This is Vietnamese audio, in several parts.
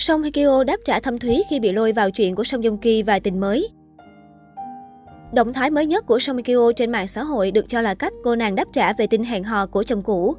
Song Hikyo đáp trả thâm thúy khi bị lôi vào chuyện của Song Joong Ki và tình mới. Động thái mới nhất của Song Hikyo trên mạng xã hội được cho là cách cô nàng đáp trả về tin hẹn hò của chồng cũ.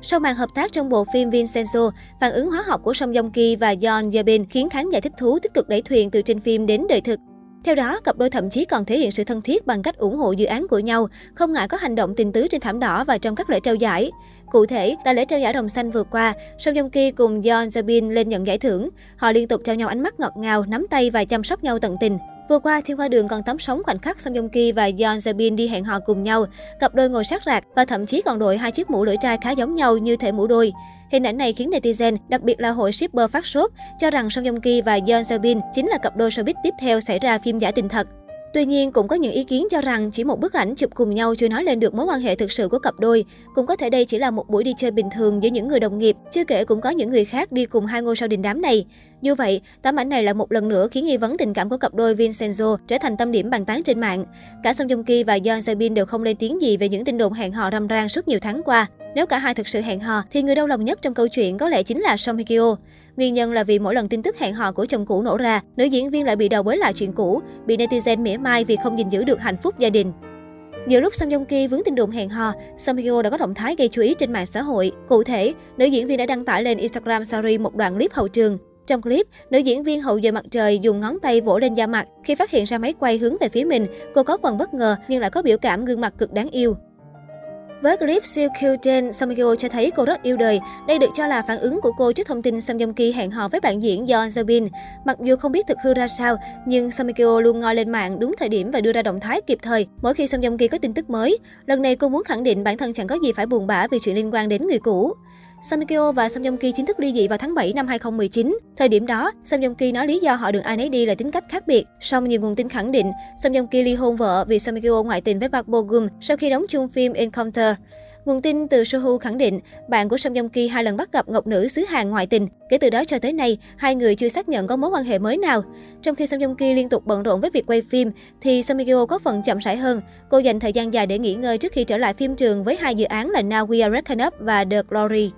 Sau màn hợp tác trong bộ phim Vincenzo, phản ứng hóa học của Song Joong Ki và John Jae-bin khiến khán giả thích thú tích cực đẩy thuyền từ trên phim đến đời thực. Theo đó, cặp đôi thậm chí còn thể hiện sự thân thiết bằng cách ủng hộ dự án của nhau, không ngại có hành động tình tứ trên thảm đỏ và trong các lễ trao giải. Cụ thể, tại lễ trao giải đồng xanh vừa qua, Song Joong Ki cùng Yeon Jae-bin lên nhận giải thưởng. Họ liên tục trao nhau ánh mắt ngọt ngào, nắm tay và chăm sóc nhau tận tình. Vừa qua, Thiên Hoa Đường còn tắm sóng khoảnh khắc Song Joong Ki và Yeon Jae-bin đi hẹn hò cùng nhau. Cặp đôi ngồi sát rạc và thậm chí còn đội hai chiếc mũ lưỡi trai khá giống nhau như thể mũ đôi. Hình ảnh này khiến netizen, đặc biệt là hội shipper phát sốt, cho rằng Song Joong Ki và Yeon Jae-bin chính là cặp đôi showbiz tiếp theo xảy ra phim giả tình thật. Tuy nhiên, cũng có những ý kiến cho rằng chỉ một bức ảnh chụp cùng nhau chưa nói lên được mối quan hệ thực sự của cặp đôi. Cũng có thể đây chỉ là một buổi đi chơi bình thường giữa những người đồng nghiệp, chưa kể cũng có những người khác đi cùng hai ngôi sao đình đám này. Như vậy, tấm ảnh này là một lần nữa khiến nghi vấn tình cảm của cặp đôi Vincenzo trở thành tâm điểm bàn tán trên mạng. Cả Song Joong Ki và Yeon Se Bin đều không lên tiếng gì về những tin đồn hẹn hò râm ran suốt nhiều tháng qua. Nếu cả hai thực sự hẹn hò, thì người đau lòng nhất trong câu chuyện có lẽ chính là Song Hye Kyo. Nguyên nhân là vì mỗi lần tin tức hẹn hò của chồng cũ nổ ra, nữ diễn viên lại bị đầu bới lại chuyện cũ, bị netizen mỉa mai vì không gìn giữ được hạnh phúc gia đình. Giữa lúc Song Joong Ki vướng tin đồn hẹn hò, Song Hye Kyo đã có động thái gây chú ý trên mạng xã hội. Cụ thể, nữ diễn viên đã đăng tải lên Instagram Story một đoạn clip hậu trường. Trong clip, nữ diễn viên hậu giờ mặt trời dùng ngón tay vỗ lên da mặt. Khi phát hiện ra máy quay hướng về phía mình, cô có phần bất ngờ nhưng lại có biểu cảm gương mặt cực đáng yêu. Với clip siêu cute trên, Song cho thấy cô rất yêu đời. Đây được cho là phản ứng của cô trước thông tin Song Yong Ki hẹn hò với bạn diễn Yeon Jae-bin. Mặc dù không biết thực hư ra sao, nhưng Song luôn ngồi lên mạng đúng thời điểm và đưa ra động thái kịp thời mỗi khi Song Yong Ki có tin tức mới. Lần này cô muốn khẳng định bản thân chẳng có gì phải buồn bã vì chuyện liên quan đến người cũ. Samikyo và Song Joong Ki chính thức ly dị vào tháng 7 năm 2019. Thời điểm đó, Song Joong Ki nói lý do họ đường ai nấy đi là tính cách khác biệt. Song nhiều nguồn tin khẳng định Song Joong Ki ly hôn vợ vì Samikyo ngoại tình với Park Bo Gum sau khi đóng chung phim Encounter. Nguồn tin từ Sohu khẳng định, bạn của Song Joong Ki hai lần bắt gặp ngọc nữ xứ Hàn ngoại tình. Kể từ đó cho tới nay, hai người chưa xác nhận có mối quan hệ mới nào. Trong khi Song Joong Ki liên tục bận rộn với việc quay phim, thì Song Hye có phần chậm rãi hơn. Cô dành thời gian dài để nghỉ ngơi trước khi trở lại phim trường với hai dự án là Now We Are Reckoned Up và The Glory.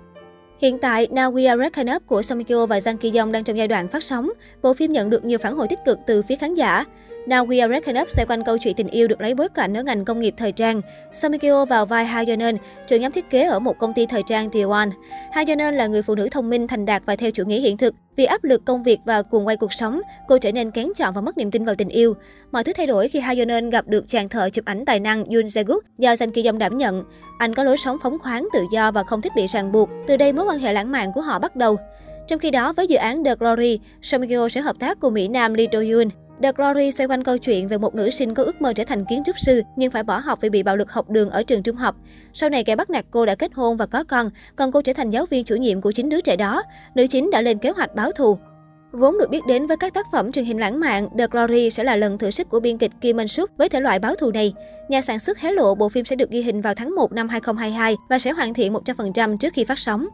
Hiện tại, Now We Are Reckon Up của Song Kyo và Jang Ki Yong đang trong giai đoạn phát sóng. Bộ phim nhận được nhiều phản hồi tích cực từ phía khán giả. Now We Are Reckon Up xoay quanh câu chuyện tình yêu được lấy bối cảnh ở ngành công nghiệp thời trang. Song vào vai Ha Yeon, trưởng nhóm thiết kế ở một công ty thời trang T1. Ha Yeon là người phụ nữ thông minh, thành đạt và theo chủ nghĩa hiện thực. Vì áp lực công việc và cuồng quay cuộc sống, cô trở nên kén chọn và mất niềm tin vào tình yêu. Mọi thứ thay đổi khi Ha Yeon gặp được chàng thợ chụp ảnh tài năng Yoon Jae-guk do Jang Ki Yong đảm nhận. Anh có lối sống phóng khoáng, tự do và không thích bị ràng buộc. Từ đây mối quan hệ lãng mạn của họ bắt đầu. Trong khi đó, với dự án The Glory, Song sẽ hợp tác cùng Mỹ Nam Lee Do Yoon. The Glory xoay quanh câu chuyện về một nữ sinh có ước mơ trở thành kiến trúc sư nhưng phải bỏ học vì bị bạo lực học đường ở trường trung học. Sau này kẻ bắt nạt cô đã kết hôn và có con, còn cô trở thành giáo viên chủ nhiệm của chính đứa trẻ đó. Nữ chính đã lên kế hoạch báo thù. Vốn được biết đến với các tác phẩm truyền hình lãng mạn, The Glory sẽ là lần thử sức của biên kịch Kim Minh Suk với thể loại báo thù này. Nhà sản xuất hé lộ bộ phim sẽ được ghi hình vào tháng 1 năm 2022 và sẽ hoàn thiện 100% trước khi phát sóng.